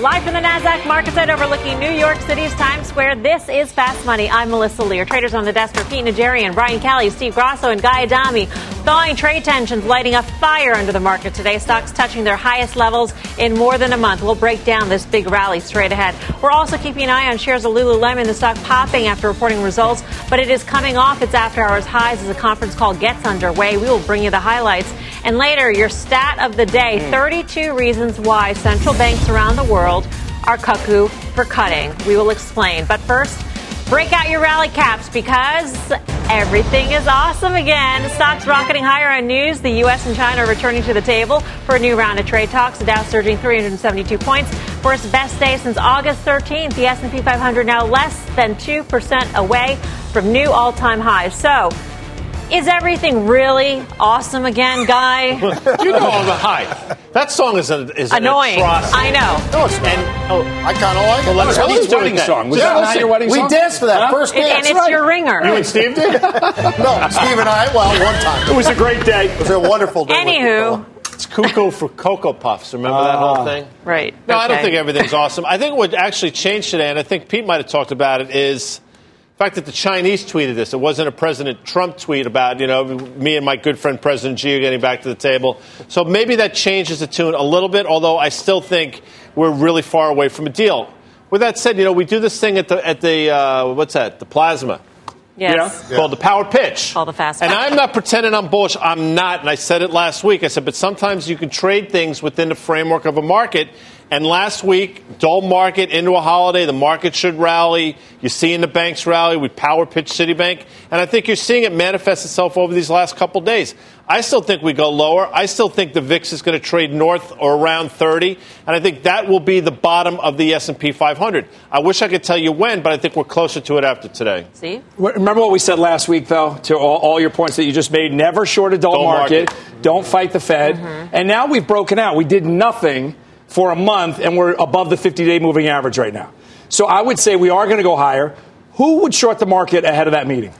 Live from the NASDAQ market site overlooking New York City's Times Square, this is Fast Money. I'm Melissa Lee. Traders on the desk are Pete Najarian, Brian Kelly, Steve Grasso, and Guy Adami. Thawing trade tensions lighting a fire under the market today. Stocks touching their highest levels in more than a month. We'll break down this big rally straight ahead. We're also keeping an eye on shares of Lululemon, the stock popping after reporting results, but it is coming off its after hours highs as a conference call gets underway. We will bring you the highlights. And later, your stat of the day hmm. 32 reasons why central banks around the world are cuckoo for cutting. We will explain. But first, break out your rally caps because everything is awesome again. Stocks rocketing higher on news. The U.S. and China are returning to the table for a new round of trade talks. The Dow surging 372 points for its best day since August 13th. The S&P 500 now less than 2% away from new all-time highs. So, is everything really awesome again, Guy? you know I'm a high. That song is, a, is Annoying. An atrocity. I know. No, it's not. And oh, I kind of like it. let's let's his do it wedding then. song. Was Yeah, that not listen, your wedding We song? danced for that Huh? first dance. and it's your ringer. You and Steve did. No, Steve and I, well, one time. It was a great day. It was a wonderful day. Anywho. It's cuckoo for Cocoa Puffs. Remember that whole ah. thing? Right. No, I don't think everything's awesome. I think what actually changed today, and I think Pete might have talked about it, is the fact that the Chinese tweeted this. It wasn't a President Trump tweet about, you know, me and my good friend President Xi are getting back to the table. So maybe that changes the tune a little bit, although I still think we're really far away from a deal. With that said, you know, we do this thing at the, at the uh, what's that, the plasma. Yes. Called the power pitch. Called the fast And. I'm not pretending I'm bullish. I'm not. And I said it last week. I said, but sometimes you can trade things within the framework of a market. And last week, dull market into a holiday. The market should rally. You're seeing the banks rally. We power pitch Citibank. And I think you're seeing it manifest itself over these last couple days. I still think we go lower. I still think the VIX is going to trade north or around 30. And I think that will be the bottom of the S&P 500. I wish I could tell you when, but I think we're closer to it after today. See? Remember what we said last week, though, to all, all your points that you just made. Never short a dull, Dull market. market. Don't fight the Fed. Mm-hmm. And now we've broken out. We did nothing for a month, and we're above the 50 day moving average right now. So I would say we are going to go higher. Who would short the market ahead of that meeting?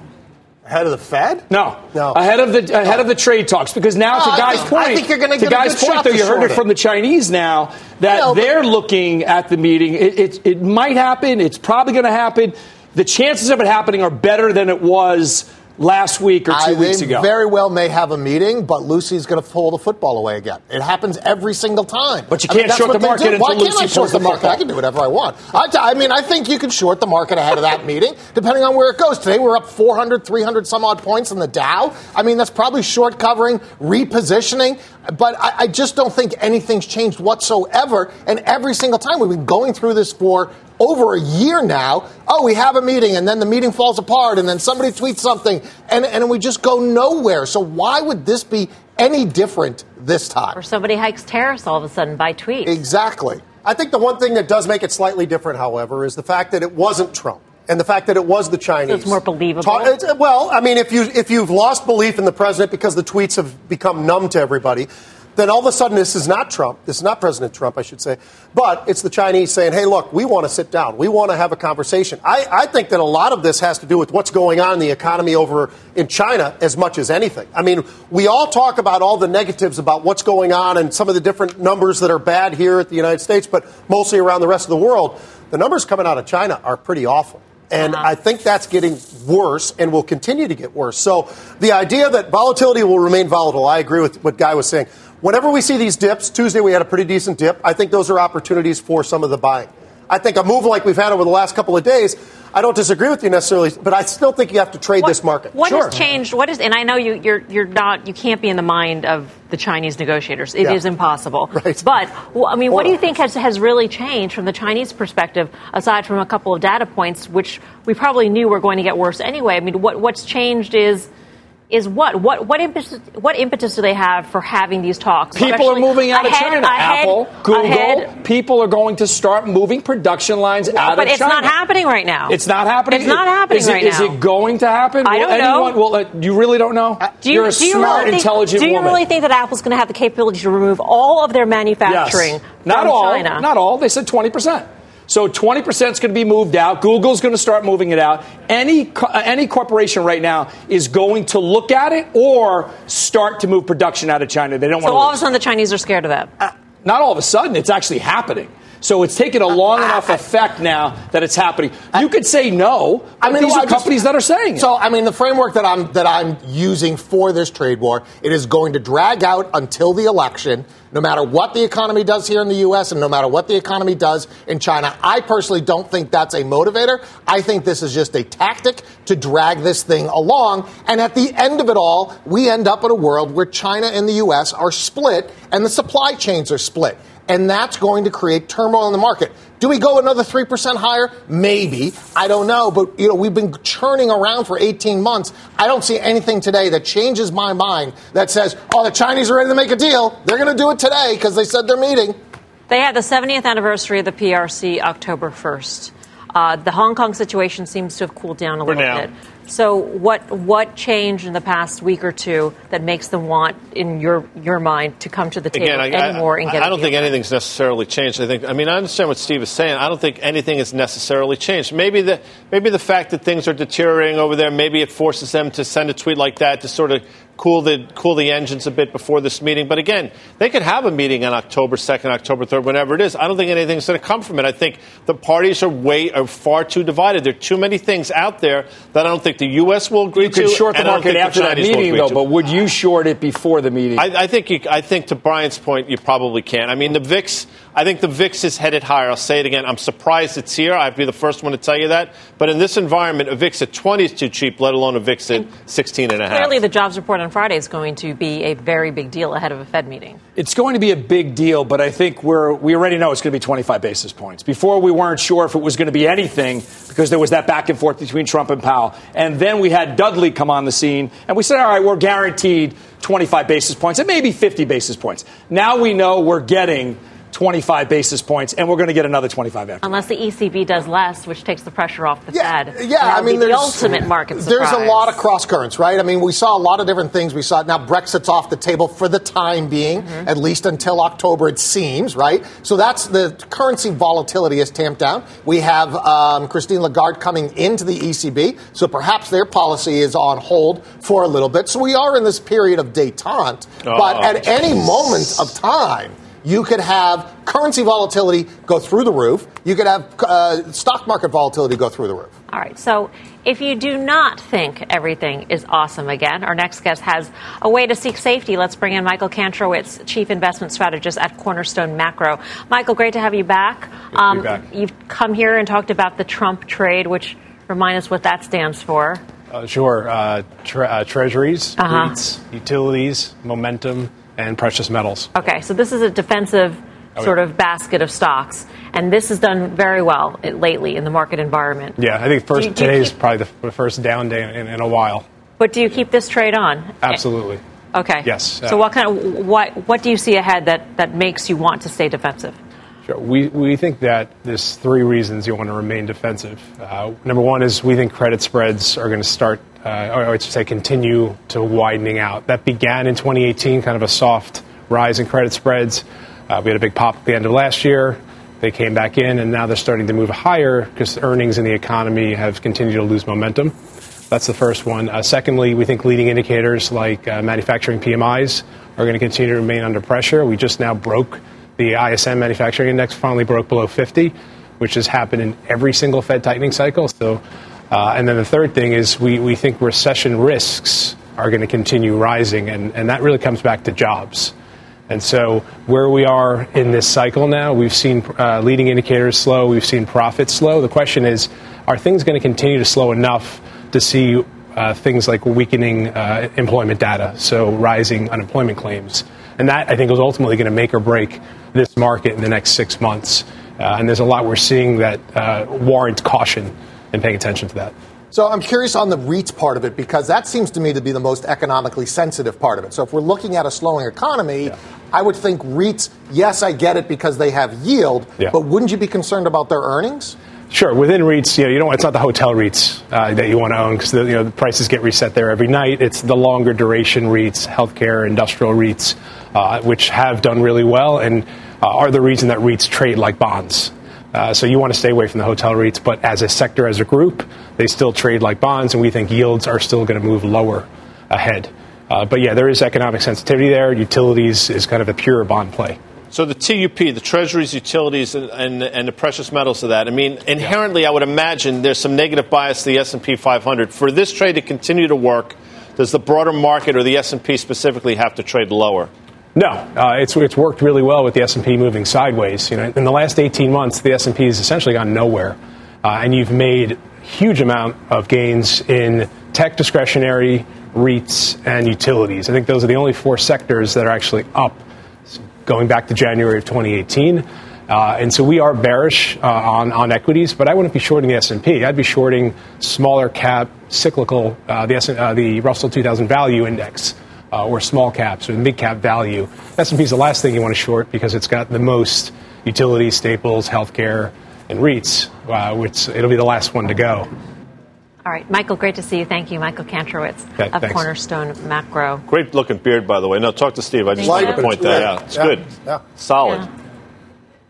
Ahead of the Fed? No, No. ahead of the ahead of the trade talks because now No, to Guy's think- point, I think you're gonna to get Guy's point though, you heard it it. from the Chinese now that know, they're looking at the meeting. It, it, it might happen. It's probably going to happen. The chances of it happening are better than it was last week or two I, weeks ago. very well may have a meeting, but Lucy's going to pull the football away again. It happens every single time. But you I mean, can't short the market until Why can't Lucy I short pulls the the market? I can do whatever I want. I, I mean, I think you can short the market ahead of that meeting, depending on where it goes. Today we're up 400, 300 some odd points in the Dow. I mean, that's probably short covering, repositioning. But I, I just don't think anything's changed whatsoever. And every single time we've been going through this for over a year now. Oh, we have a meeting, and then the meeting falls apart, and then somebody tweets something, and, and we just go nowhere. So why would this be any different this time? Or somebody hikes tariffs all of a sudden by tweet. Exactly. I think the one thing that does make it slightly different, however, is the fact that it wasn't Trump. And the fact that it was the Chinese. So it's more believable? It's- well, I mean, if you if you've lost belief in the president because the tweets have become numb to everybody, then all of a sudden this is not Trump. This is not President Trump, I should say. But it's the Chinese saying, hey, look, we want to sit down. We want to have a conversation. I, I think that a lot of this has to do with what's going on in the economy over in China as much as anything. I mean, we all talk about all the negatives about what's going on and some of the different numbers that are bad here at the United States, but mostly around the rest of the world. The numbers coming out of China are pretty awful. And uh-huh. I think that's getting worse and will continue to get worse. So the idea that volatility will remain volatile, I agree with what Guy was saying. Whenever we see these dips, Tuesday we had a pretty decent dip. I think those are opportunities for some of the buying. I think a move like we've had over the last couple of days, I don't disagree with you necessarily, but I still think you have to trade this market. What sure. has changed? What is? And I know you, you're you're not. You can't be in the mind of the Chinese negotiators. It is Yeah. impossible. Right. But well, I mean, what do you think has has really changed from the Chinese perspective, aside from a couple of data points, which we probably knew were going to get worse anyway? I mean, what what's changed is is what? What what impetus, what impetus do they have for having these talks? People are moving out of China. ahead- Apple, Google, ahead- people are going to start moving production lines out of China. but it's not happening right now. It's not happening. It's not happening is it, right Is now. it going to happen? I don't know. anyone, Will, uh, you really don't know? Do you, are a do you smart, really think, intelligent Do you woman. really think that Apple's going to have the capability to remove all of their manufacturing Yes. Not all. China? Not all. They said 20%. So 20% is going to be moved out. Google's going to start moving it out. Any uh, any corporation right now is going to look at it or start to move production out of China. They don't So want to. So all of a sudden, the Chinese are scared of that. Not all of a sudden. It's actually happening. So it's taken a long enough effect now that it's happening. You could say no. But these well, are I just- companies that are saying it. So, I mean, the framework that I'm that I'm using for this trade war, it is going to drag out until the election, no matter what the economy does here in the U.S. and no matter what the economy does in China. I personally don't think that's a motivator. I think this is just a tactic to drag this thing along. And at the end of it all, we end up in a world where China and the U.S. are split and the supply chains are split and that's going to create turmoil in the market. Do we go another 3% higher? Maybe. I don't know, but you know, we've been churning around for 18 months. I don't see anything today that changes my mind that says, "Oh, the Chinese are ready to make a deal. They're going to do it today because they said they're meeting." They had the 70th anniversary of the PRC October 1st. Uh, the Hong Kong situation seems to have cooled down a For little now. bit. So, what what changed in the past week or two that makes them want, in your your mind, to come to the table Again, I, anymore and I, get? I don't think anything's necessarily changed. I think. I mean, I understand what Steve is saying. I don't think anything is necessarily changed. Maybe the maybe the fact that things are deteriorating over there, maybe it forces them to send a tweet like that to sort of cool the cool the engines a bit before this meeting. But again, they could have a meeting on October second, October third, whenever it is. I don't think anything's going to come from it. I think the parties are way are far too divided. There are too many things out there that I don't think the U.S. will agree to. you to. could short the and I don't market after the that meeting, though. to. But would you short it before the meeting? I, I think you, I think to Brian's point, you probably can't. I mean, the VIX. I think the VIX is headed higher. I'll say it again. I'm surprised it's here. I'd be the first one to tell you that. But in this environment, a VIX at 20 is too cheap, let alone a VIX at 16 and a half. Clearly, the jobs report on Friday is going to be a very big deal ahead of a Fed meeting. It's going to be a big deal, but I think we're, we already know it's going to be 25 basis points. Before, we weren't sure if it was going to be anything because there was that back and forth between Trump and Powell. And then we had Dudley come on the scene, and we said, all right, we're guaranteed 25 basis points and maybe 50 basis points. Now we know we're getting 25 basis points, and we're going to get another 25 after. Unless the ECB does less, which takes the pressure off the Yeah, Fed. yeah. And I mean, be the there's ultimate market surprise. There's a lot of cross currents, right? I mean, we saw a lot of different things. We saw now Brexit's off the table for the time being, Mm-hmm. at least until October, it seems, right? So that's the currency volatility is tamped down. We have um, Christine Lagarde coming into the ECB, so perhaps their policy is on hold for a little bit. So we are in this period of détente, but Oh, at any moment of time. You could have currency volatility go through the roof. You could have uh, stock market volatility go through the roof. All right. So if you do not think everything is awesome again, our next guest has a way to seek safety. Let's bring in Michael Kantrowitz, Chief Investment Strategist at Cornerstone Macro. Michael, great to have you back. Um, back. You've come here and talked about the Trump trade, which remind us what that stands for. Uh, sure. Uh, tre- uh, treasuries, Uh-huh. REITs, utilities, momentum, and precious metals. Okay, so this is a defensive Oh, sort of basket of stocks, and this has done very well lately in the market environment. Yeah, I think first Do you- do you today is keep- probably the, the first down day in, in a while. But do you keep this trade on? Absolutely. Okay. Yes, So uh, what kind of what what do you see ahead that that makes you want to stay defensive? Sure. We, we think that there's three reasons you want to remain defensive. Uh, number one is we think credit spreads are going to start, uh, or I should say, continue to widening out. That began in 2018, kind of a soft rise in credit spreads. Uh, we had a big pop at the end of last year. They came back in, and now they're starting to move higher because earnings in the economy have continued to lose momentum. That's the first one. Uh, secondly, we think leading indicators like uh, manufacturing PMIs are going to continue to remain under pressure. We just now broke the ISM manufacturing index, finally broke below 50, which has happened in every single Fed tightening cycle. So, uh, and then the third thing is we, we think recession risks are going to continue rising, and, and that really comes back to jobs. And so, where we are in this cycle now, we've seen uh, leading indicators slow, we've seen profits slow. The question is, are things going to continue to slow enough to see uh, things like weakening uh, employment data, so rising unemployment claims? And that, I think, is ultimately going to make or break this market in the next six months. Uh, and there's a lot we're seeing that uh, warrant caution and paying attention to that. So I'm curious on the REITs part of it because that seems to me to be the most economically sensitive part of it. So if we're looking at a slowing economy, yeah. I would think REITs, yes, I get it because they have yield, yeah. but wouldn't you be concerned about their earnings? Sure. Within REITs, you know, you don't. It's not the hotel REITs uh, that you want to own because you know the prices get reset there every night. It's the longer duration REITs, healthcare, industrial REITs, uh, which have done really well and are the reason that REITs trade like bonds. Uh, so you want to stay away from the hotel REITs, but as a sector, as a group, they still trade like bonds, and we think yields are still going to move lower ahead. Uh, but yeah, there is economic sensitivity there. Utilities is kind of a pure bond play. So the TUP, the Treasuries, utilities, and, and, and, the precious metals of that. I mean, inherently, yeah. I would imagine there's some negative bias to the S&P 500. For this trade to continue to work, does the broader market or the S&P specifically have to trade lower? No, uh, it's it's worked really well with the S&P moving sideways. You know, in the last 18 months, the S&P has essentially gone nowhere, uh, and you've made huge amount of gains in tech discretionary, REITs, and utilities. I think those are the only four sectors that are actually up going back to January of 2018. Uh, and so we are bearish uh, on, on equities, but I wouldn't be shorting the S&P. I'd be shorting smaller cap, cyclical, uh, the, S- uh, the Russell 2000 Value Index, uh, or small caps or mid cap value. S&P is the last thing you want to short because it's got the most utilities, staples, healthcare, and REITs, uh, which it'll be the last one to go. All right, Michael, great to see you. Thank you, Michael Kantrowitz yeah, of thanks. Cornerstone Macro. Great looking beard, by the way. No, talk to Steve. I just wanted to point that out. It's yeah. good. Yeah. Solid.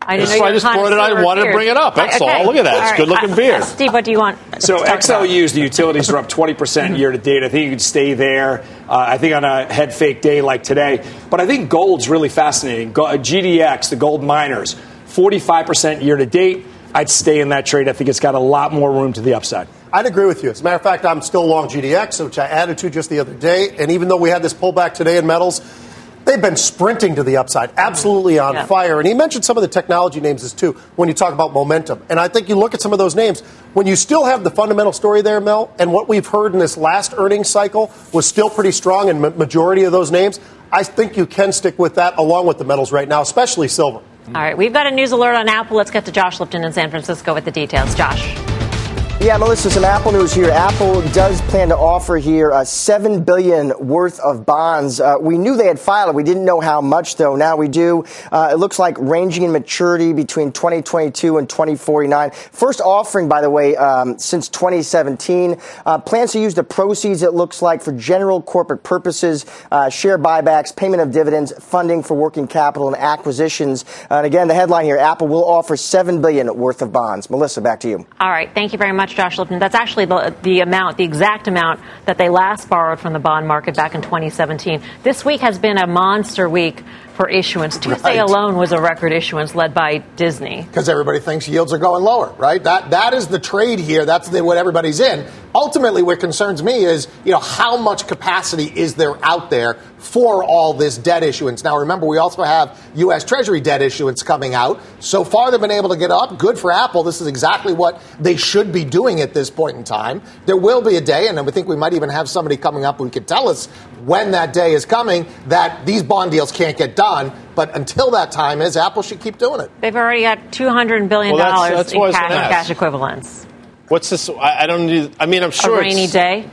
Yeah. I, just, I just brought it. I wanted beard. to bring it up. That's okay. all. Look at that. All it's right. good looking beer. Uh, Steve, what do you want? So XLUs, the utilities are up 20% year to date. I think you could stay there. Uh, I think on a head fake day like today. But I think gold's really fascinating. GDX, the gold miners, 45% year to date. I'd stay in that trade. I think it's got a lot more room to the upside. I'd agree with you. As a matter of fact, I'm still long GDX, which I added to just the other day. And even though we had this pullback today in metals, they've been sprinting to the upside, absolutely on yeah. fire. And he mentioned some of the technology names as too when you talk about momentum. And I think you look at some of those names when you still have the fundamental story there, Mel, and what we've heard in this last earnings cycle was still pretty strong in majority of those names. I think you can stick with that along with the metals right now, especially silver. All right, we've got a news alert on Apple. Let's get to Josh Lipton in San Francisco with the details. Josh. Yeah, Melissa, some Apple news here. Apple does plan to offer here uh, seven billion worth of bonds. Uh, we knew they had filed. We didn't know how much, though. Now we do. Uh, it looks like ranging in maturity between 2022 and 2049. First offering, by the way, um, since 2017. Uh, plans to use the proceeds. It looks like for general corporate purposes, uh, share buybacks, payment of dividends, funding for working capital, and acquisitions. and again, the headline here: Apple will offer seven billion worth of bonds. Melissa, back to you. All right. Thank you very much, Josh Lipton. That's actually the, the amount, the exact amount that they last borrowed from the bond market back in 2017. This week has been a monster week for issuance. Tuesday right. alone was a record issuance led by Disney. Because everybody thinks yields are going lower, right? That that is the trade here. That's the, what everybody's in. Ultimately, what concerns me is, you know, how much capacity is there out there for all this debt issuance? Now, remember, we also have U.S. Treasury debt issuance coming out. So far, they've been able to get up. Good for Apple. This is exactly what they should be doing at this point in time. There will be a day, and we think we might even have somebody coming up who can tell us when that day is coming that these bond deals can't get done. But until that time is, Apple should keep doing it. They've already got $200 billion well, that's, that's in cash and cash equivalents. What's this? I, I don't need. I mean, I'm sure. A rainy day.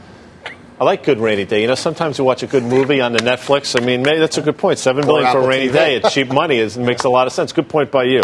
I like good rainy day. You know, sometimes you watch a good movie on the Netflix. I mean, maybe that's a good point. Seven billion for a rainy day. It's cheap money. It makes a lot of sense. Good point by you.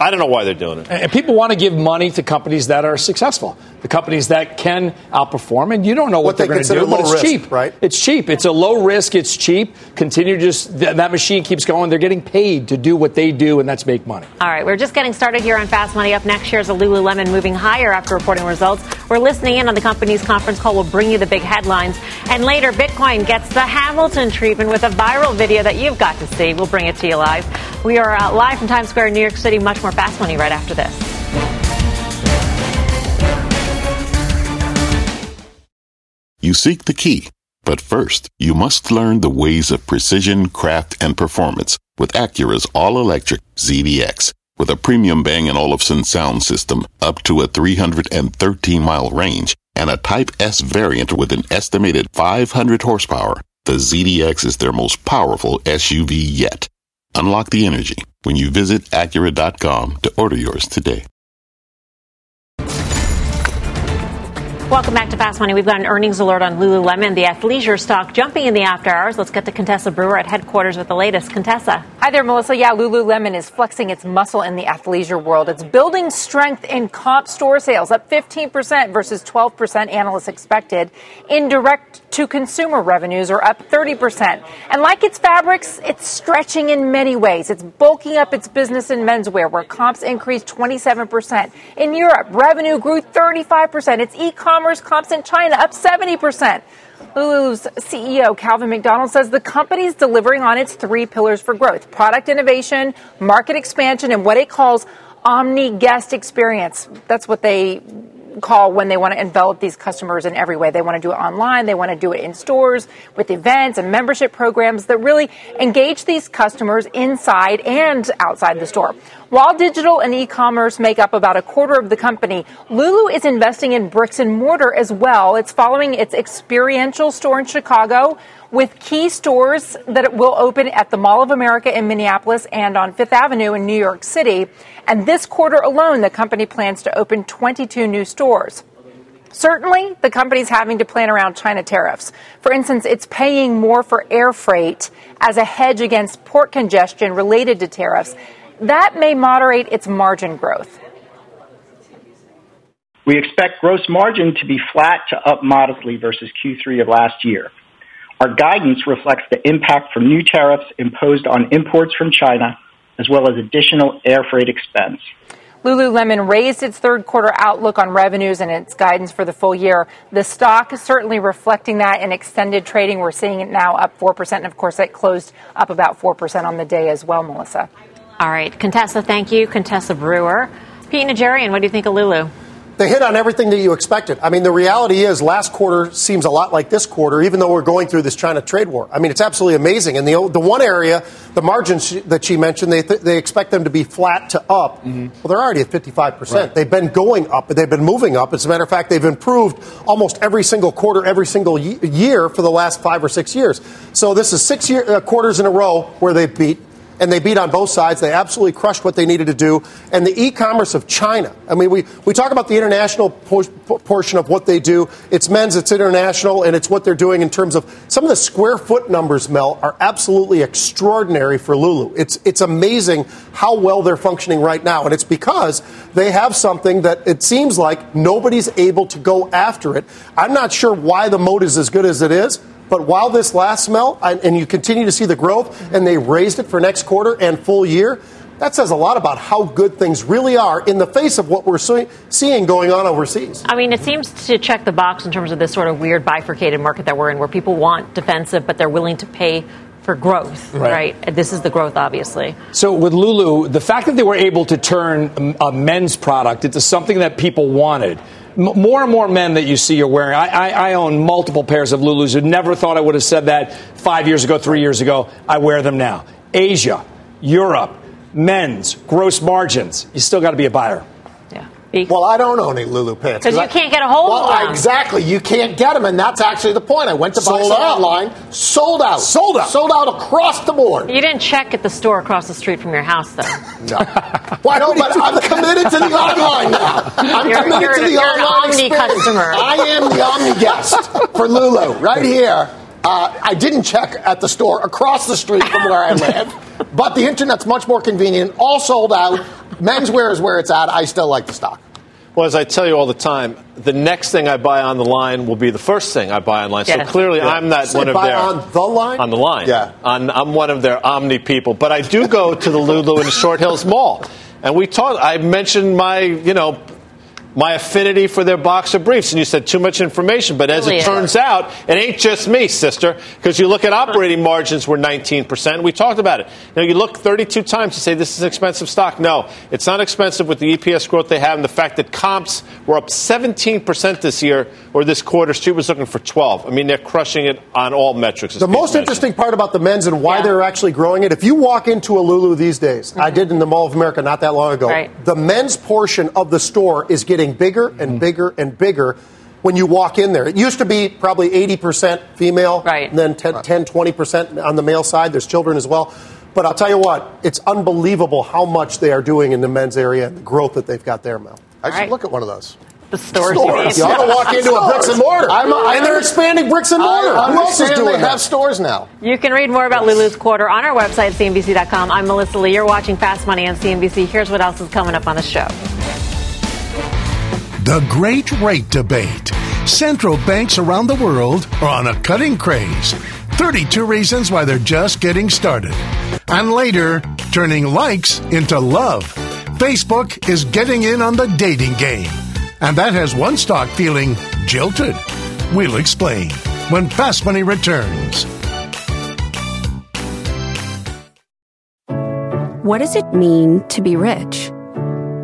I don't know why they're doing it. And people want to give money to companies that are successful, the companies that can outperform, and you don't know what, what they're they going to do, but it's risk, cheap. Right? It's cheap. It's a low risk. It's cheap. Continue just that machine keeps going. They're getting paid to do what they do, and that's make money. All right, we're just getting started here on Fast Money. Up next, shares of Lululemon moving higher after reporting results. We're listening in on the company's conference call. We'll bring you the big headlines, and later, Bitcoin gets the Hamilton treatment with a viral video that you've got to see. We'll bring it to you live. We are uh, live from Times Square, New York City. Much more Fast Money right after this. You seek the key, but first, you must learn the ways of precision, craft, and performance with Acura's all-electric ZDX. With a premium Bang & Olufsen sound system up to a 313-mile range and a Type S variant with an estimated 500 horsepower, the ZDX is their most powerful SUV yet. Unlock the energy when you visit Acura.com to order yours today. Welcome back to Fast Money. We've got an earnings alert on Lululemon, the athleisure stock jumping in the after hours. Let's get to Contessa Brewer at headquarters with the latest. Contessa. Hi there, Melissa. Yeah, Lululemon is flexing its muscle in the athleisure world. It's building strength in comp store sales, up 15% versus 12% analysts expected. Indirect to consumer revenues are up 30%. And like its fabrics, it's stretching in many ways. It's bulking up its business in menswear, where comps increased 27%. In Europe, revenue grew 35%. Its e-commerce e-commerce comps in China up 70%. Lulu's CEO Calvin McDonald says the company is delivering on its three pillars for growth product innovation, market expansion, and what it calls omni guest experience. That's what they call when they want to envelop these customers in every way. They want to do it online, they want to do it in stores with events and membership programs that really engage these customers inside and outside the store. While digital and e-commerce make up about a quarter of the company, Lulu is investing in bricks and mortar as well. It's following its experiential store in Chicago with key stores that will open at the Mall of America in Minneapolis and on Fifth Avenue in New York City. And this quarter alone, the company plans to open 22 new stores. Certainly, the company's having to plan around China tariffs. For instance, it's paying more for air freight as a hedge against port congestion related to tariffs. That may moderate its margin growth. We expect gross margin to be flat to up modestly versus Q3 of last year. Our guidance reflects the impact from new tariffs imposed on imports from China, as well as additional air freight expense. Lululemon raised its third quarter outlook on revenues and its guidance for the full year. The stock is certainly reflecting that in extended trading. We're seeing it now up 4%. And of course, it closed up about 4% on the day as well, Melissa. All right. Contessa, thank you. Contessa Brewer. Pete Najarian, what do you think of Lulu? They hit on everything that you expected. I mean, the reality is last quarter seems a lot like this quarter, even though we're going through this China trade war. I mean, it's absolutely amazing. And the, the one area, the margins that she mentioned, they, th- they expect them to be flat to up. Mm-hmm. Well, they're already at 55%. Right. They've been going up, they've been moving up. As a matter of fact, they've improved almost every single quarter, every single year for the last five or six years. So this is six year, uh, quarters in a row where they've beat and they beat on both sides. They absolutely crushed what they needed to do. And the e-commerce of China. I mean, we, we talk about the international por- portion of what they do. It's men's, it's international, and it's what they're doing in terms of some of the square foot numbers, Mel, are absolutely extraordinary for Lulu. It's, it's amazing how well they're functioning right now. And it's because they have something that it seems like nobody's able to go after it. I'm not sure why the moat is as good as it is. But while this lasts, Mel, and you continue to see the growth, and they raised it for next quarter and full year, that says a lot about how good things really are in the face of what we're seeing going on overseas. I mean, it seems to check the box in terms of this sort of weird bifurcated market that we're in, where people want defensive, but they're willing to pay for growth, right. right. This is the growth, obviously. So with Lulu, the fact that they were able to turn a men's product into something that people wanted more and more men that you see are wearing. I, I, I, own multiple pairs of Lulus. I never thought I would have said that five years ago, three years ago. I wear them now. Asia, Europe, men's, gross margins. You still got to be a buyer. Well, I don't own any Lulu pants because you I, can't get a hold well, of them. Exactly, you can't get them, and that's actually the point. I went to buy some online, sold out, sold out, sold out across the board. You didn't check at the store across the street from your house, though. no, well, no, but I'm committed to the online now. I'm you're, committed you're, to the you're online an Omni customer. I am the Omni guest for Lulu right here. Uh, I didn't check at the store across the street from where I live, but the internet's much more convenient. All sold out. Menswear is where it's at. I still like the stock. Well, as I tell you all the time, the next thing I buy on the line will be the first thing I buy online. So clearly, yeah. I'm not one of their on the line. On the line, yeah. On, I'm one of their Omni people, but I do go to the Lulu in Short Hills Mall, and we talked. I mentioned my, you know, my affinity for their box of briefs. And you said too much information. But as it turns out, it ain't just me, sister, because you look at operating margins were 19%. We talked about it. Now, you look 32 times to say this is an expensive stock. No, it's not expensive with the EPS growth they have and the fact that comps were up 17% this year or this quarter. Street was looking for 12. I mean, they're crushing it on all metrics. The most mentioned. interesting part about the men's and why yeah. they're actually growing it, if you walk into a Lulu these days, mm-hmm. I did in the Mall of America not that long ago, right. the men's portion of the store is getting getting bigger and mm-hmm. bigger and bigger when you walk in there. It used to be probably 80% female, right. and then 10, 10, 20% on the male side. There's children as well. But I'll tell you what, it's unbelievable how much they are doing in the men's area and the growth that they've got there, Mel. I should right. look at one of those. The stores. Stores. You You, ought to walk into a bricks and mortar. I'm- I- and they're expanding bricks and mortar. I Who else is doing they that? have stores now. you can read more about Lulu's quarter on our website, cnbc.com. I'm Melissa Lee. You're watching Fast Money on CNBC. Here's what else is coming up on the show. The Great Rate Debate. Central banks around the world are on a cutting craze. 32 reasons why they're just getting started. And later, turning likes into love. Facebook is getting in on the dating game. And that has one stock feeling jilted. We'll explain when Fast Money returns. What does it mean to be rich?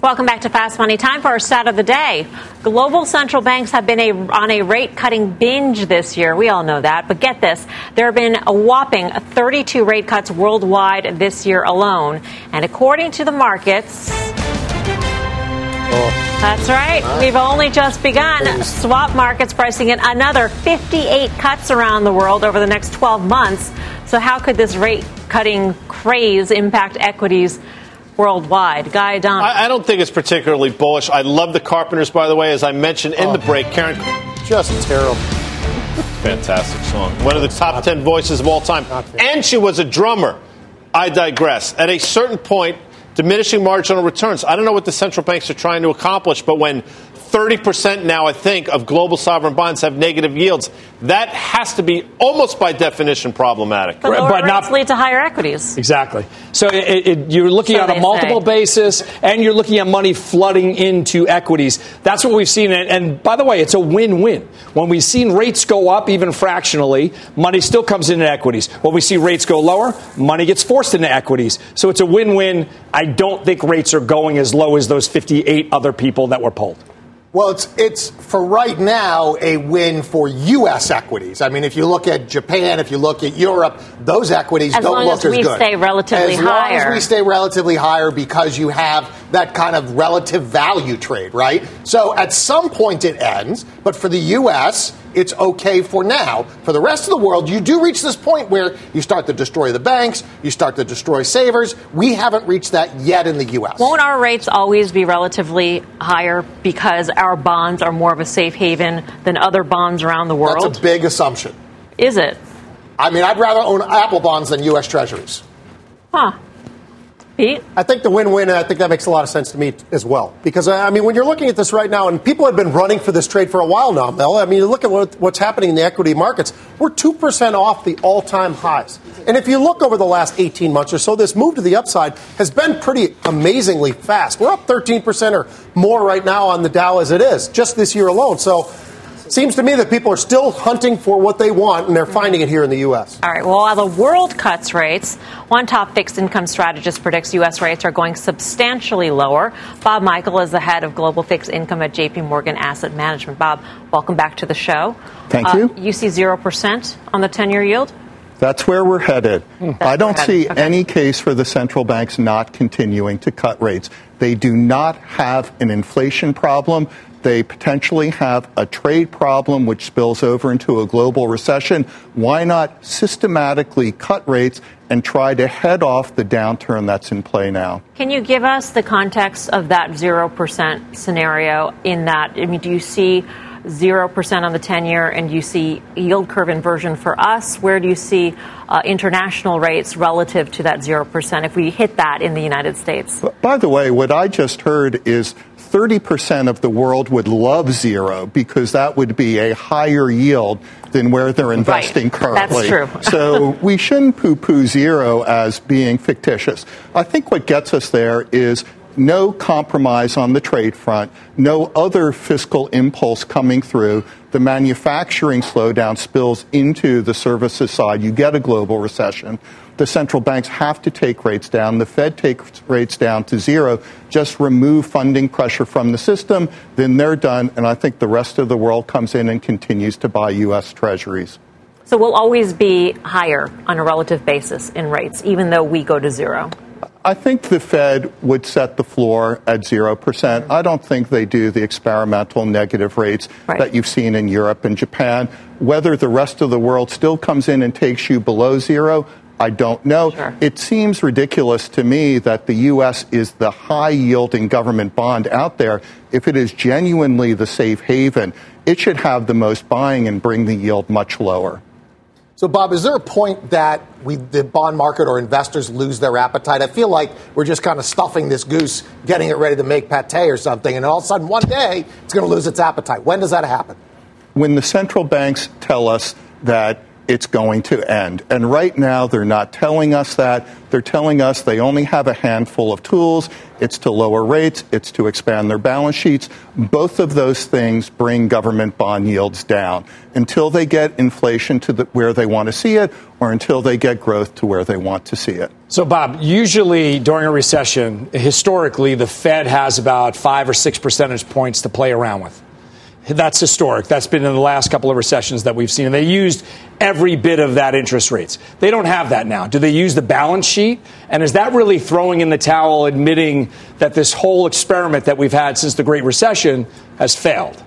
Welcome back to Fast Money. Time for our stat of the day. Global central banks have been a, on a rate cutting binge this year. We all know that. But get this there have been a whopping 32 rate cuts worldwide this year alone. And according to the markets, oh. that's right. We've only just begun. Swap markets pricing in another 58 cuts around the world over the next 12 months. So, how could this rate cutting craze impact equities worldwide? Guy Don. I, I don't think it's particularly bullish. I love the Carpenters, by the way, as I mentioned in oh. the break. Karen, Just terrible. fantastic song. One of the top 10 voices of all time. And she was a drummer. I digress. At a certain point, diminishing marginal returns. I don't know what the central banks are trying to accomplish, but when 30% now, I think, of global sovereign bonds have negative yields, that has to be almost by definition problematic. But lower but not- rates lead to higher equities. Exactly. So it, it, you're looking So at a multiple say. basis, and you're looking at money flooding into equities. That's what we've seen. And, and by the way, it's a win-win. When we've seen rates go up, even fractionally, money still comes into equities. When we see rates go lower, money gets forced into equities. So it's a win-win. I don't think rates are going as low as those 58 other people that were polled. Well, it's it's for right now a win for U.S. equities. I mean, if you look at Japan, if you look at Europe, those equities As don't look as as long as we stay relatively as long higher. as we stay relatively higher, because you have that kind of relative value trade, right? So at some point it ends, but for the U.S. It's okay for now. For the rest of the world, you do reach this point where you start to destroy the banks, you start to destroy savers. We haven't reached that yet in the U.S. Won't our rates always be relatively higher because our bonds are more of a safe haven than other bonds around the world? That's a big assumption. Is it? I mean, I'd rather own Apple bonds than U.S. Treasuries. Huh. Pete? I think the win-win. I think that makes a lot of sense to me as well. Because I mean, when you're looking at this right now, and people have been running for this trade for a while now, Mel. I mean, you look at what, what's happening in the equity markets. We're two percent off the all-time highs. And if you look over the last 18 months or so, this move to the upside has been pretty amazingly fast. We're up 13 percent or more right now on the Dow as it is, just this year alone. So. It seems to me that people are still hunting for what they want, and they're finding it here in the U.S. All right. Well, while the world cuts rates, one top fixed income strategist predicts U.S. rates are going substantially lower. Bob Michael is the head of global fixed income at J.P. Morgan Asset Management. Bob, welcome back to the show. Thank Uh, you. You see 0% on the 10 year yield? That's where we're headed. I don't we're see. Okay. any case for the central banks not continuing to cut rates. They do not have an inflation problem. They potentially have a trade problem which spills over into a global recession. Why not systematically cut rates and try to head off the downturn that's in play now? Can you give us the context of that 0% scenario in that? I mean, do you see 0% on the 10 year and you see yield curve inversion for us? Where do you see uh, international rates relative to that 0% if we hit that in the United States? By the way, what I just heard is 30% of the world would love zero because that would be a higher yield than where they're investing Right. currently. That's true. so we shouldn't poo poo zero as being fictitious. I think what gets us there is no compromise on the trade front, no other fiscal impulse coming through. The manufacturing slowdown spills into the services side. You get a global recession. The central banks have to take rates down. The Fed takes rates down to zero. Just remove funding pressure from the system, then they're done. And I think the rest of the world comes in and continues to buy U.S. treasuries. So we'll always be higher on a relative basis in rates, even though we go to zero. I think the Fed would set the floor at 0%. Mm-hmm. I don't think they do the experimental negative rates that you've seen in Europe and Japan. Whether the rest of the world still comes in and takes you below zero, I don't know. It seems ridiculous to me that the U.S. is the high yielding government bond out there. If it is genuinely the safe haven, it should have the most buying and bring the yield much lower. So, Bob, is there a point that we, the bond market or investors lose their appetite? I feel like we're just kind of stuffing this goose, getting it ready to make pate or something, and all of a sudden, one day, it's going to lose its appetite. When does that happen? when the central banks tell us that it's going to end. And right now, they're not telling us that. They're telling us they only have a handful of tools. It's to lower rates, it's to expand their balance sheets. Both of those things bring government bond yields down until they get inflation to the, where they want to see it or until they get growth to where they want to see it. So, Bob, usually during a recession, historically, the Fed has about five or six percentage points to play around with. That's historic. That's been in the last couple of recessions that we've seen. And they used every bit of that interest rates. They don't have that now. Do they use the balance sheet? And is that really throwing in the towel, admitting that this whole experiment that we've had since the Great Recession has failed?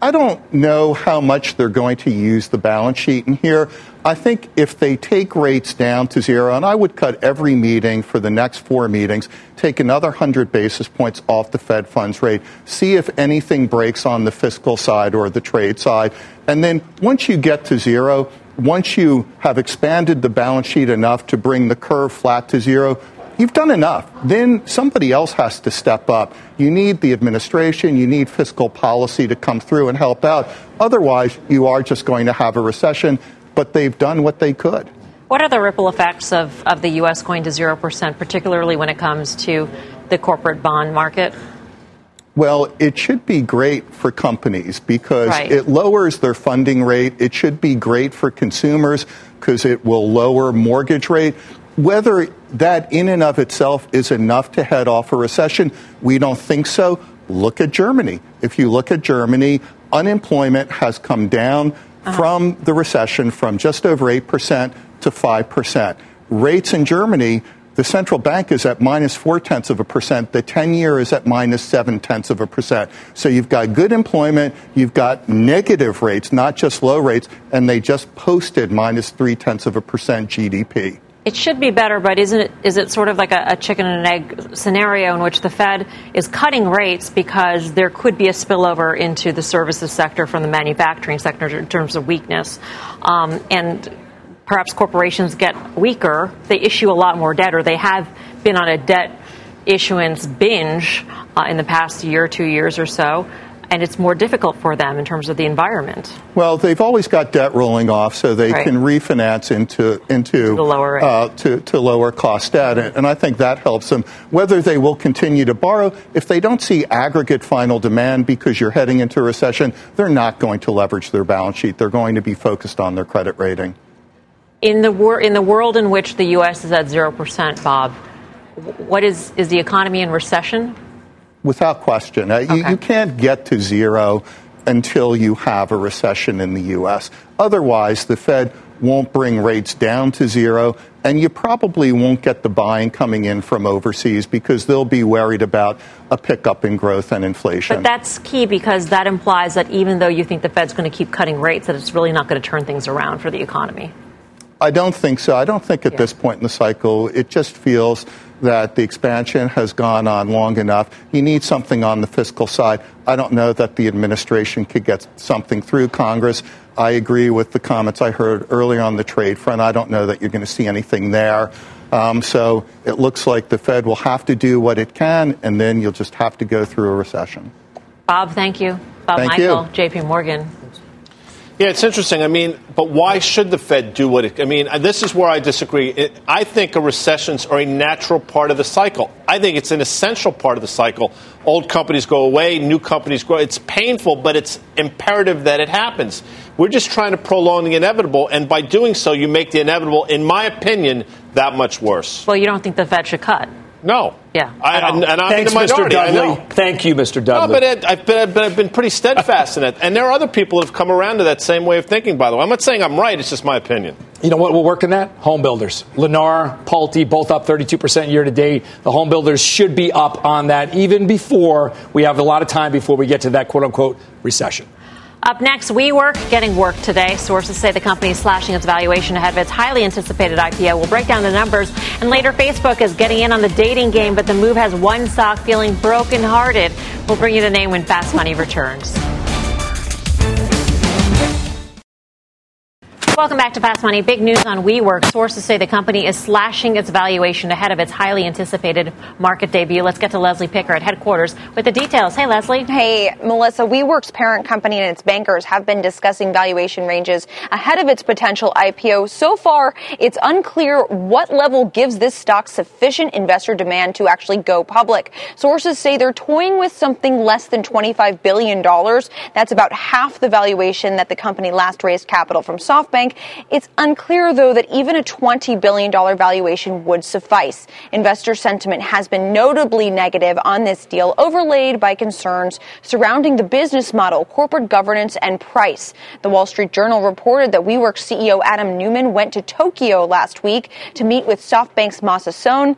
I don't know how much they're going to use the balance sheet in here. I think if they take rates down to zero, and I would cut every meeting for the next four meetings, take another 100 basis points off the Fed funds rate, see if anything breaks on the fiscal side or the trade side. And then once you get to zero, once you have expanded the balance sheet enough to bring the curve flat to zero, You've done enough. Then somebody else has to step up. You need the administration, you need fiscal policy to come through and help out. Otherwise, you are just going to have a recession, but they've done what they could. What are the ripple effects of, of the U.S. going to 0%, particularly when it comes to the corporate bond market? Well, it should be great for companies because Right. it lowers their funding rate. It should be great for consumers because it will lower mortgage rate. Whether that in and of itself is enough to head off a recession, we don't think so. Look at Germany. If you look at Germany, unemployment has come down Uh-huh. from the recession from just over 8% to 5%. Rates in Germany, the central bank is at minus four tenths of a percent. The 10 year is at minus seven tenths of a percent. So you've got good employment, you've got negative rates, not just low rates, and they just posted minus three tenths of a percent GDP. It should be better, but isn't it? Is it sort of like a, a chicken and an egg scenario in which the Fed is cutting rates because there could be a spillover into the services sector from the manufacturing sector in terms of weakness, um, and perhaps corporations get weaker. They issue a lot more debt, or they have been on a debt issuance binge uh, in the past year, two years or so, and it's more difficult for them in terms of the environment. Well, they've always got debt rolling off, so they Right. can refinance into into the lower uh, to, to lower cost debt, and I think that helps them. Whether they will continue to borrow, if they don't see aggregate final demand because you're heading into a recession, they're not going to leverage their balance sheet. They're going to be focused on their credit rating. In the wor- in the world in which the U.S. is at zero percent, Bob, what is is the economy in recession? Without question. Uh, you, you can't get to zero until you have a recession in the U.S. Otherwise, the Fed won't bring rates down to zero, and you probably won't get the buying coming in from overseas because they'll be worried about a pickup in growth and inflation. But that's key because that implies that even though you think the Fed's going to keep cutting rates, that it's really not going to turn things around for the economy. I don't think so. I don't think at this point in the cycle, it just feels that the expansion has gone on long enough. You need something on the fiscal side. I don't know that the administration could get something through Congress. I agree with the comments I heard earlier on the trade front. I don't know that you're going to see anything there. Um, so it looks like the Fed will have to do what it can, and then you'll just have to go through a recession. Bob, thank you. Bob Thank Michael, you. JP Morgan. Yeah, it's interesting. I mean, but why should the Fed do what it? I mean, uh, this is where I disagree. It, I think a recessions are a natural part of the cycle. I think it's an essential part of the cycle. Old companies go away, new companies grow. It's painful, but it's imperative that it happens. We're just trying to prolong the inevitable, and by doing so, you make the inevitable, in my opinion, that much worse. Well, you don't think the Fed should cut? No. Yeah. I, and, and I'm Thanks, in the Mr. minority. I Dudley. know. Thank you, Mr. Dudley. No, but Ed, I've, been, I've, been, I've been pretty steadfast in it. And there are other people that have come around to that same way of thinking, by the way. I'm not saying I'm right, it's just my opinion. You know what will work in that? Home builders. Lennar, Pulte, both up 32% year to date. The home builders should be up on that even before we have a lot of time before we get to that quote unquote recession. Up next, WeWork getting work today. Sources say the company is slashing its valuation ahead of its highly anticipated IPO. We'll break down the numbers. And later, Facebook is getting in on the dating game, but the move has one stock feeling brokenhearted. We'll bring you the name when Fast Money returns. Welcome back to Fast Money. Big news on WeWork. Sources say the company is slashing its valuation ahead of its highly anticipated market debut. Let's get to Leslie Picker at headquarters with the details. Hey, Leslie. Hey, Melissa. WeWork's parent company and its bankers have been discussing valuation ranges ahead of its potential IPO. So far, it's unclear what level gives this stock sufficient investor demand to actually go public. Sources say they're toying with something less than $25 billion. That's about half the valuation that the company last raised capital from SoftBank. It's unclear, though, that even a $20 billion valuation would suffice. Investor sentiment has been notably negative on this deal, overlaid by concerns surrounding the business model, corporate governance, and price. The Wall Street Journal reported that WeWork CEO Adam Neumann went to Tokyo last week to meet with SoftBank's Masa Son.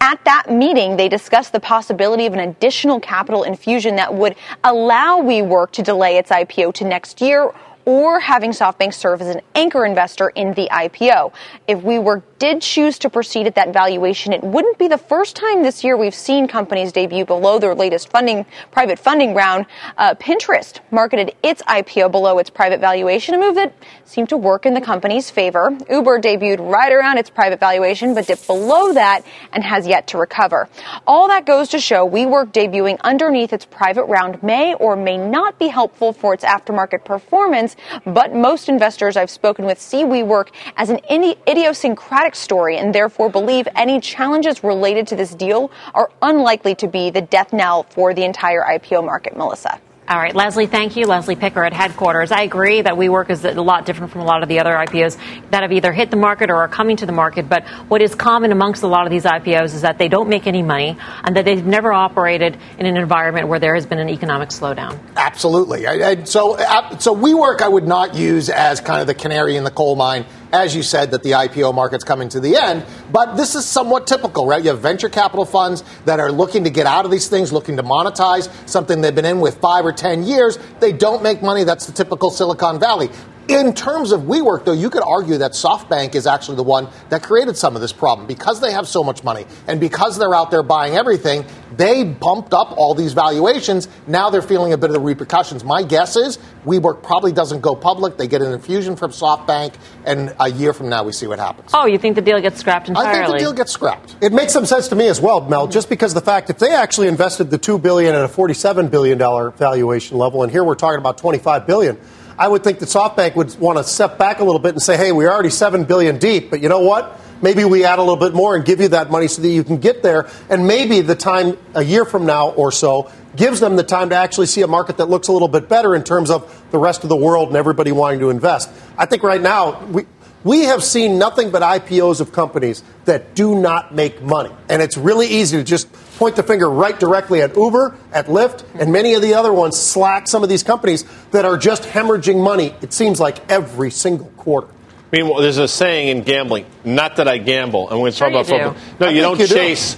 At that meeting, they discussed the possibility of an additional capital infusion that would allow WeWork to delay its IPO to next year or having SoftBank serve as an anchor investor in the IPO. If WeWork did choose to proceed at that valuation, it wouldn't be the first time this year we've seen companies debut below their latest funding, private funding round. Uh, Pinterest marketed its IPO below its private valuation, a move that seemed to work in the company's favor. Uber debuted right around its private valuation, but dipped below that and has yet to recover. All that goes to show WeWork debuting underneath its private round may or may not be helpful for its aftermarket performance, but most investors I've spoken with see WeWork as an idiosyncratic story and therefore believe any challenges related to this deal are unlikely to be the death knell for the entire IPO market, Melissa. All right, Leslie, thank you. Leslie Picker at headquarters. I agree that WeWork is a lot different from a lot of the other IPOs that have either hit the market or are coming to the market. But what is common amongst a lot of these IPOs is that they don't make any money and that they've never operated in an environment where there has been an economic slowdown. Absolutely. I, I, so, uh, so WeWork I would not use as kind of the canary in the coal mine as you said, that the IPO market's coming to the end. But this is somewhat typical, right? You have venture capital funds that are looking to get out of these things, looking to monetize something they've been in with five or 10 years. They don't make money. That's the typical Silicon Valley. In terms of WeWork, though, you could argue that SoftBank is actually the one that created some of this problem because they have so much money and because they're out there buying everything. They bumped up all these valuations. Now they're feeling a bit of the repercussions. My guess is WeWork probably doesn't go public. They get an infusion from SoftBank, and a year from now we see what happens. Oh, you think the deal gets scrapped entirely? I think the deal gets scrapped. It makes some sense to me as well, Mel, just because the fact if they actually invested the two billion at a forty-seven billion dollar valuation level, and here we're talking about twenty-five billion. I would think that SoftBank would want to step back a little bit and say, hey, we're already seven billion deep, but you know what? Maybe we add a little bit more and give you that money so that you can get there. And maybe the time a year from now or so gives them the time to actually see a market that looks a little bit better in terms of the rest of the world and everybody wanting to invest. I think right now we we have seen nothing but IPOs of companies that do not make money. And it's really easy to just point the finger right directly at Uber, at Lyft, and many of the other ones, Slack, some of these companies that are just hemorrhaging money, it seems like every single quarter. I mean, there's a saying in gambling, not that I gamble. And when we talk Sure about you do. football, no, I you don't you do. chase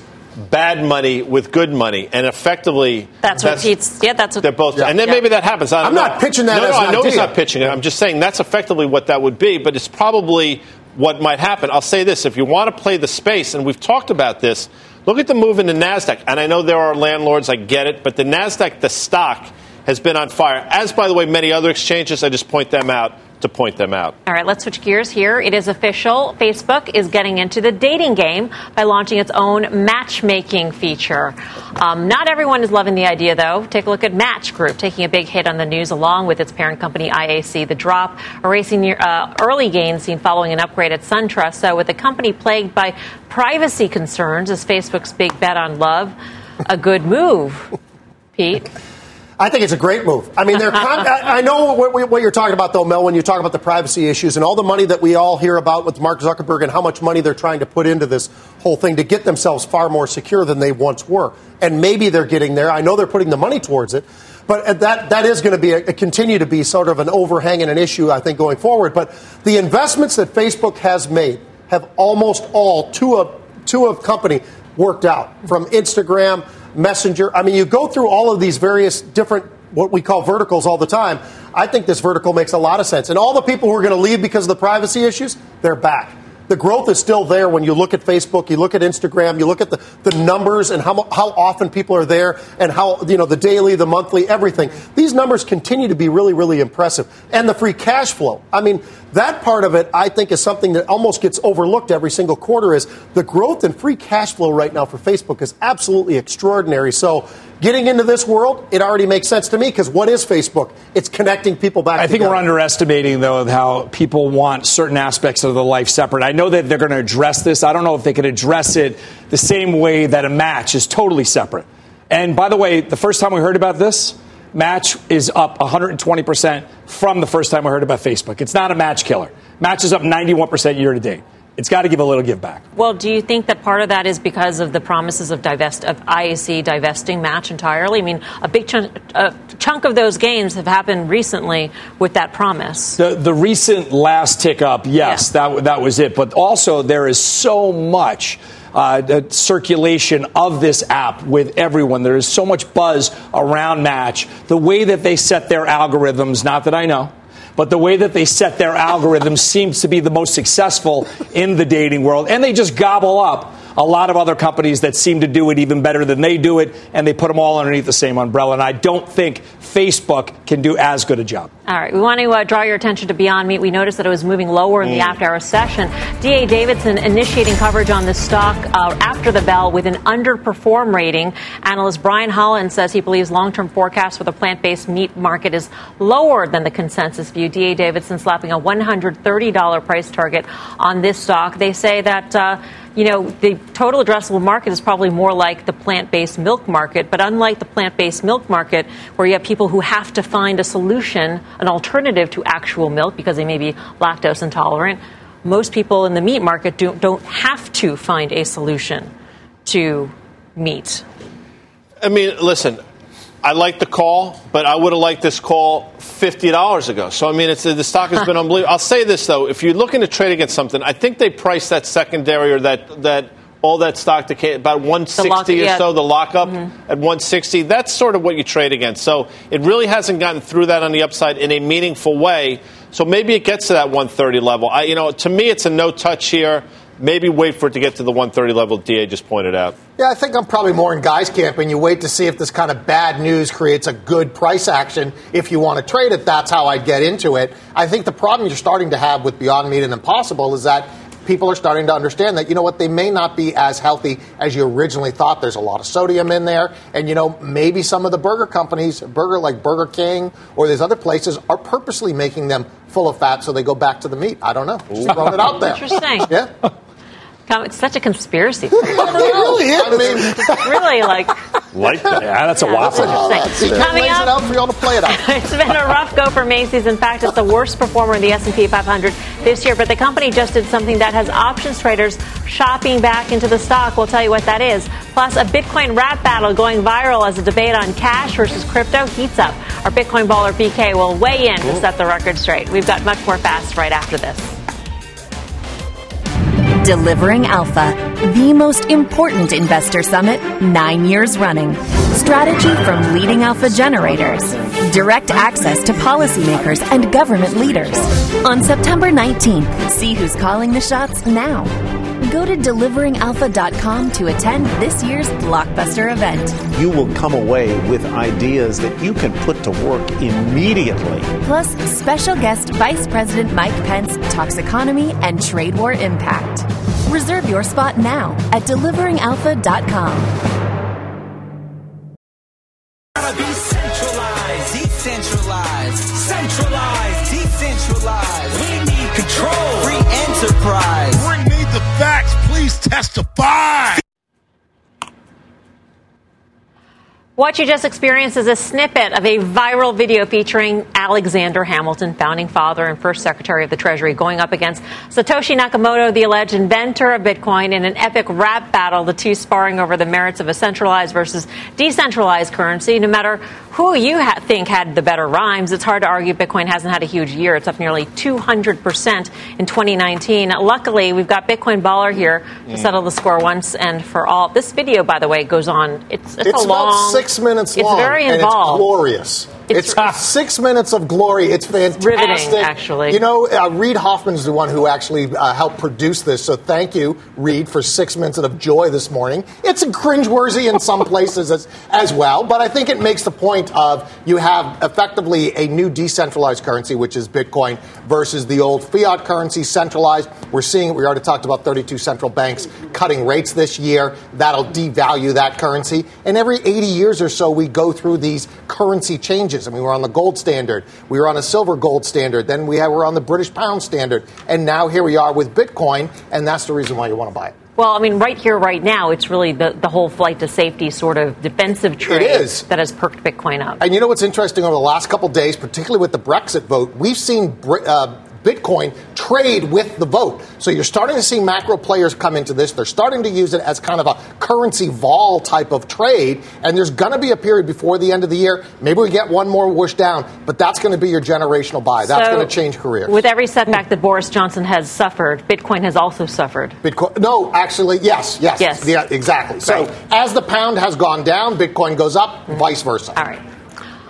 bad money with good money. And effectively, That's what Pete's. Yeah, that's what. They're both, and then Yeah. maybe that happens. I don't I'm know. not pitching that No, as no, an I know he's not pitching it. I'm just saying that's effectively what that would be. But it's probably what might happen. I'll say this: if you want to play the space, and we've talked about this, look at the move in the Nasdaq. And I know there are landlords, I get it, but the Nasdaq, the stock. Has been on fire, as by the way, many other exchanges. I just point them out. To point them out. All right, let's switch gears here. It is official. Facebook is getting into the dating game by launching its own matchmaking feature. Um, not everyone is loving the idea, though. Take a look at Match Group, taking a big hit on the news along with its parent company IAC. The drop erasing uh, early gains seen following an upgrade at SunTrust. So, with the company plagued by privacy concerns is Facebook's big bet on love, a good move. Pete. I think it's a great move. I mean, they're con- I know what, what, you're talking about, though, Mel, when you talk about the privacy issues and all the money that we all hear about with Mark Zuckerberg and how much money they're trying to put into this whole thing to get themselves far more secure than they once were. And maybe they're getting there. I know they're putting the money towards it. But uh, that, that is going to be a, continue to be sort of an overhang and an issue, I think, going forward. But the investments that Facebook has made have almost all, to a, to a company, worked out. From Instagram Messenger. I mean, you go through all of these various different what we call verticals all the time. I think this vertical makes a lot of sense. And all the people who are going to leave because of the privacy issues, they're back the growth is still there when you look at Facebook, you look at Instagram, you look at the, the numbers and how, how often people are there and how, you know, the daily, the monthly, everything. These numbers continue to be really, really impressive. And the free cash flow. I mean, that part of it, I think, is something that almost gets overlooked every single quarter is the growth in free cash flow right now for Facebook is absolutely extraordinary. So getting into this world, it already makes sense to me because what is Facebook? It's connecting people back. I together. think we're underestimating though how people want certain aspects of the life separate. I know that they're going to address this. I don't know if they can address it the same way that a match is totally separate. And by the way, the first time we heard about this, Match is up 120% from the first time we heard about Facebook. It's not a match killer. Match is up 91% year to date it's got to give a little give back. Well, do you think that part of that is because of the promises of divest of IAC divesting Match entirely? I mean, a big chunk, a chunk of those gains have happened recently with that promise. The the recent last tick up, yes, yeah. that that was it. But also there is so much. Uh, circulation of this app with everyone. There is so much buzz around Match. The way that they set their algorithms, not that I know, but the way that they set their algorithms seems to be the most successful in the dating world. And they just gobble up a lot of other companies that seem to do it even better than they do it, and they put them all underneath the same umbrella. And I don't think Facebook can do as good a job. All right, we want to uh, draw your attention to Beyond Meat. We noticed that it was moving lower in mm. the after hour session. D.A. Davidson initiating coverage on the stock uh, after the bell with an underperform rating. Analyst Brian Holland says he believes long term forecast for the plant based meat market is lower than the consensus view. D.A. Davidson slapping a $130 price target on this stock. They say that. Uh, you know, the total addressable market is probably more like the plant based milk market. But unlike the plant based milk market, where you have people who have to find a solution, an alternative to actual milk because they may be lactose intolerant, most people in the meat market do, don't have to find a solution to meat. I mean, listen, I like the call, but I would have liked this call fifty dollars ago. So I mean, it's the stock has been unbelievable. I'll say this though: if you're looking to trade against something, I think they priced that secondary or that that all that stock to about 160 lock, or so, the lockup mm-hmm. at 160. That's sort of what you trade against. So it really hasn't gotten through that on the upside in a meaningful way. So maybe it gets to that 130 level. I, you know, to me, it's a no touch here maybe wait for it to get to the 130 level DA just pointed out. Yeah, I think I'm probably more in guys camp, and you wait to see if this kind of bad news creates a good price action. If you want to trade it, that's how I'd get into it. I think the problem you're starting to have with Beyond Meat and Impossible is that people are starting to understand that, you know what, they may not be as healthy as you originally thought. There's a lot of sodium in there. And, you know, maybe some of the burger companies, burger like Burger King or these other places, are purposely making them full of fat so they go back to the meat. I don't know. Just throwing it out there. Interesting. Yeah. It's such a conspiracy. it really is. I mean, it's really like. Like that. Yeah, that's a yeah, waffle. Coming up, it out for y'all to play it out. it's been a rough go for Macy's. In fact, it's the worst performer in the S&P 500 this year. But the company just did something that has options traders shopping back into the stock. We'll tell you what that is. Plus, a Bitcoin rap battle going viral as a debate on cash versus crypto heats up. Our Bitcoin baller BK will weigh in to set the record straight. We've got much more fast right after this. Delivering Alpha, the most important investor summit nine years running. Strategy from leading alpha generators. Direct access to policymakers and government leaders. On September 19th, see who's calling the shots now. Go to deliveringalpha.com to attend this year's blockbuster event. You will come away with ideas that you can put to work immediately. Plus, special guest Vice President Mike Pence talks economy and trade war impact. Reserve your spot now at deliveringalpha.com. What you just experienced is a snippet of a viral video featuring Alexander Hamilton, founding father and first secretary of the Treasury, going up against Satoshi Nakamoto, the alleged inventor of Bitcoin, in an epic rap battle, the two sparring over the merits of a centralized versus decentralized currency. No matter who you ha- think had the better rhymes, it's hard to argue Bitcoin hasn't had a huge year. It's up nearly 200% in 2019. Luckily, we've got Bitcoin Baller here to Mm. settle the score once and for all. This video, by the way, goes on. It's, it's, It's a about six minutes long. it's long. very and involved. it's glorious. It's, six minutes of glory. It's fantastic. riveting, actually. You know, uh, Reid Hoffman is the one who actually uh, helped produce this. So thank you, Reid, for six minutes of joy this morning. It's cringeworthy in some places as, as well, but I think it makes the point of you have effectively a new decentralized currency, which is Bitcoin, versus the old fiat currency, centralized. We're seeing, we already talked about 32 central banks cutting rates this year. That'll devalue that currency. And every 80 years or so, we go through these currency changes. I mean, we're on the gold standard, we were on a silver gold standard, then we have, we're on the British pound standard, and now here we are with Bitcoin, and that's the reason why you want to buy it. Well, I mean, right here, right now, it's really the, the whole flight to safety sort of defensive trade is. that has perked Bitcoin up. And you know what's interesting over the last couple days, particularly with the Brexit vote, we've seen uh, Bitcoin trade with the vote. So you're starting to see macro players come into this. They're starting to use it as kind of a currency vol type of trade. And there's going to be a period before the end of the year. Maybe we get one more whoosh down, but that's going to be your generational buy. That's So, going to change careers. With every setback that Boris Johnson has suffered, Bitcoin has also suffered. Bitcoin. No, actually, yes, yes, Yes. yeah, exactly. So Right. as the pound has gone down, Bitcoin goes up, vice versa. All right.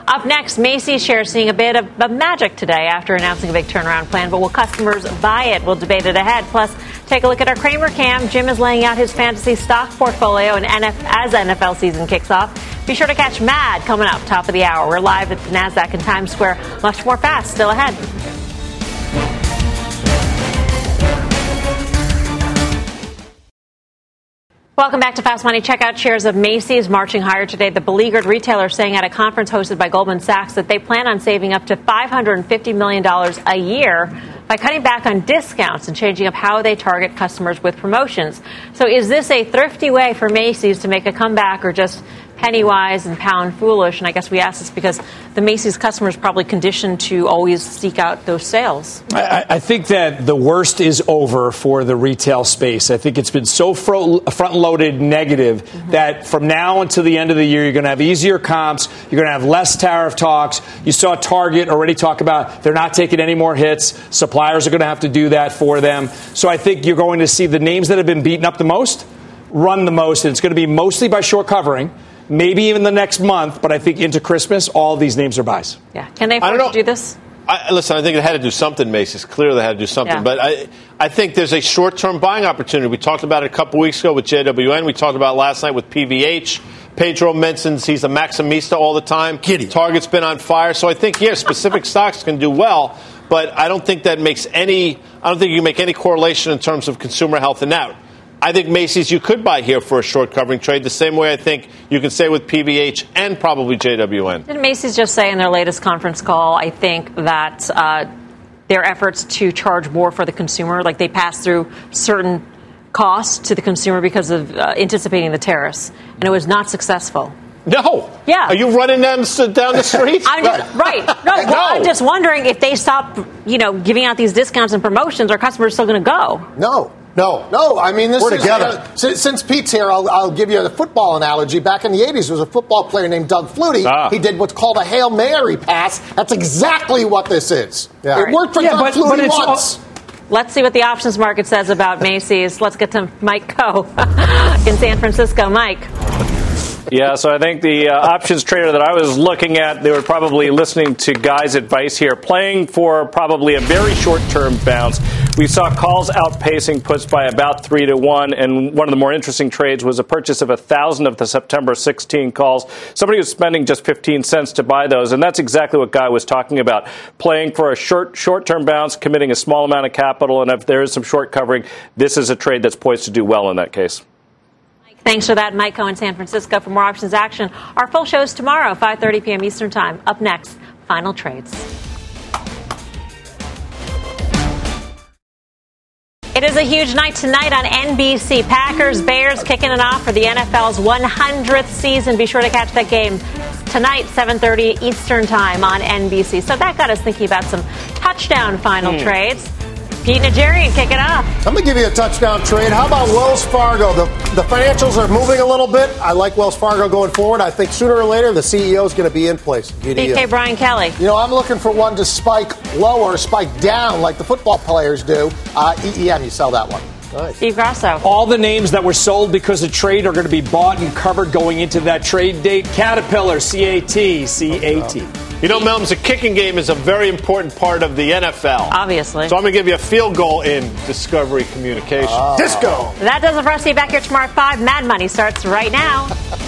Up next, Macy's shares seeing a bit of, of magic today after announcing a big turnaround plan. But will customers buy it? We'll debate it ahead. Plus, take a look at our Cramer cam. Jim is laying out his fantasy stock portfolio and NF, as NFL season kicks off. Be sure to catch Mad coming up top of the hour. We're live at the Nasdaq in Times Square. Much more fast still ahead. Welcome back to Fast Money. Check out shares of Macy's marching higher today. The beleaguered retailer saying at a conference hosted by Goldman Sachs that they plan on saving up to $550 million a year by cutting back on discounts and changing up how they target customers with promotions. So is this a thrifty way for Macy's to make a comeback or just penny wise and pound foolish? And I guess we ask this because the Macy's customers probably conditioned to always seek out those sales. I, I think that the worst is over for the retail space. I think it's been so front loaded negative mm-hmm. that from now until the end of the year, you're going to have easier comps. You're going to have less tariff talks. You saw Target already talk about they're not taking any more hits. Suppliers are going to have to do that for them. So I think you're going to see the names that have been beaten up the most run the most. And it's going to be mostly by short covering. Maybe even the next month, but I think into Christmas, all these names are buys. Yeah. Can they I afford don't to do this? I, listen, I think they had to do something, Macy's. Clearly, they had to do something. Yeah. But I, I think there's a short term buying opportunity. We talked about it a couple weeks ago with JWN. We talked about it last night with PVH. Pedro mentions he's a Maxxinista all the time. Target's been on fire. So I think, yeah, specific stocks can do well. But I don't think that makes any, I don't think you can make any correlation in terms of consumer health and now. I think Macy's you could buy here for a short covering trade, the same way I think you can say with PVH and probably JWN. Didn't Macy's just say in their latest conference call, I think, that uh, their efforts to charge more for the consumer, like they pass through certain costs to the consumer because of uh, anticipating the tariffs, and it was not successful. No. Yeah. Are you running down the, down the street? I'm just, right. No, well, I'm just wondering if they stop, you know, giving out these discounts and promotions, are customers still going to go? No. No, no. I mean, this We're is together. uh, since, since Pete's here. I'll, I'll give you a football analogy. Back in the '80s, there was a football player named Doug Flutie. Ah. He did what's called a hail mary pass. That's exactly what this is. Yeah. It worked for Yeah, Doug but- Flutie but it's once. Let's see what the options market says about Macy's. Let's get to Mike Khouw in San Francisco. Mike. Yeah, so I think the uh, options trader that I was looking at, they were probably listening to Guy's advice here, playing for probably a very short term bounce. We saw calls outpacing puts by about three to one. And one of the more interesting trades was a purchase of a thousand of the September 16 calls. Somebody was spending just 15 cents to buy those, and that's exactly what Guy was talking about: playing for a short short-term bounce, committing a small amount of capital, and if there is some short covering, this is a trade that's poised to do well in that case. Thanks for that, Mike Khouw, San Francisco. For more options action, our full show is tomorrow, 5:30 p.m. Eastern Time. Up next, final trades. It is a huge night tonight on NBC. Packers, Bears kicking it off for the NFL's 100th season. Be sure to catch that game tonight, 7:30 Eastern Time on NBC. So that got us thinking about some touchdown final Hmm. trades. Pete Najarian kick it off. I'm going to give you a touchdown trade. How about Wells Fargo? The, the financials are moving a little bit. I like Wells Fargo going forward. I think sooner or later the CEO is going to be in place. BK. Brian Kelly. You know, I'm looking for one to spike lower, spike down like the football players do. Uh, EEM, you sell that one. Steve Grasso. All the names that were sold because of trade are going to be bought and covered going into that trade date. Caterpillar, CAT, CAT. You know, Melms, the kicking game is a very important part of the NFL. Obviously. So I'm going to give you a field goal in Discovery Communications. Ah. Disco. That does it for us. See you back here tomorrow at 5. Mad Money starts right now.